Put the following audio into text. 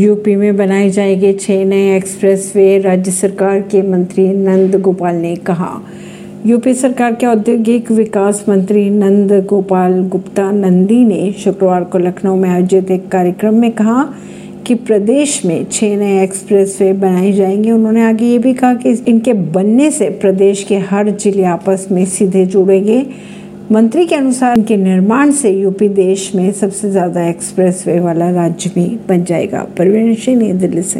UP में बनाए जाएँगे छह नए एक्सप्रेसवे, राज्य सरकार के मंत्री नंद गोपाल ने कहा। यूपी सरकार के औद्योगिक विकास मंत्री नंद गोपाल गुप्ता नंदी ने शुक्रवार को लखनऊ में आयोजित एक कार्यक्रम में कहा कि प्रदेश में छह नए एक्सप्रेसवे बनाए जाएँगे। उन्होंने आगे ये भी कहा कि इनके बनने से प्रदेश के हर ज़िले आपस में सीधे जुड़ेंगे। मंत्री के अनुसार इनके निर्माण से यूपी देश में सबसे ज़्यादा एक्सप्रेसवे वाला राज्य भी बन जाएगा। परवीन सिंह नई दिल्ली से।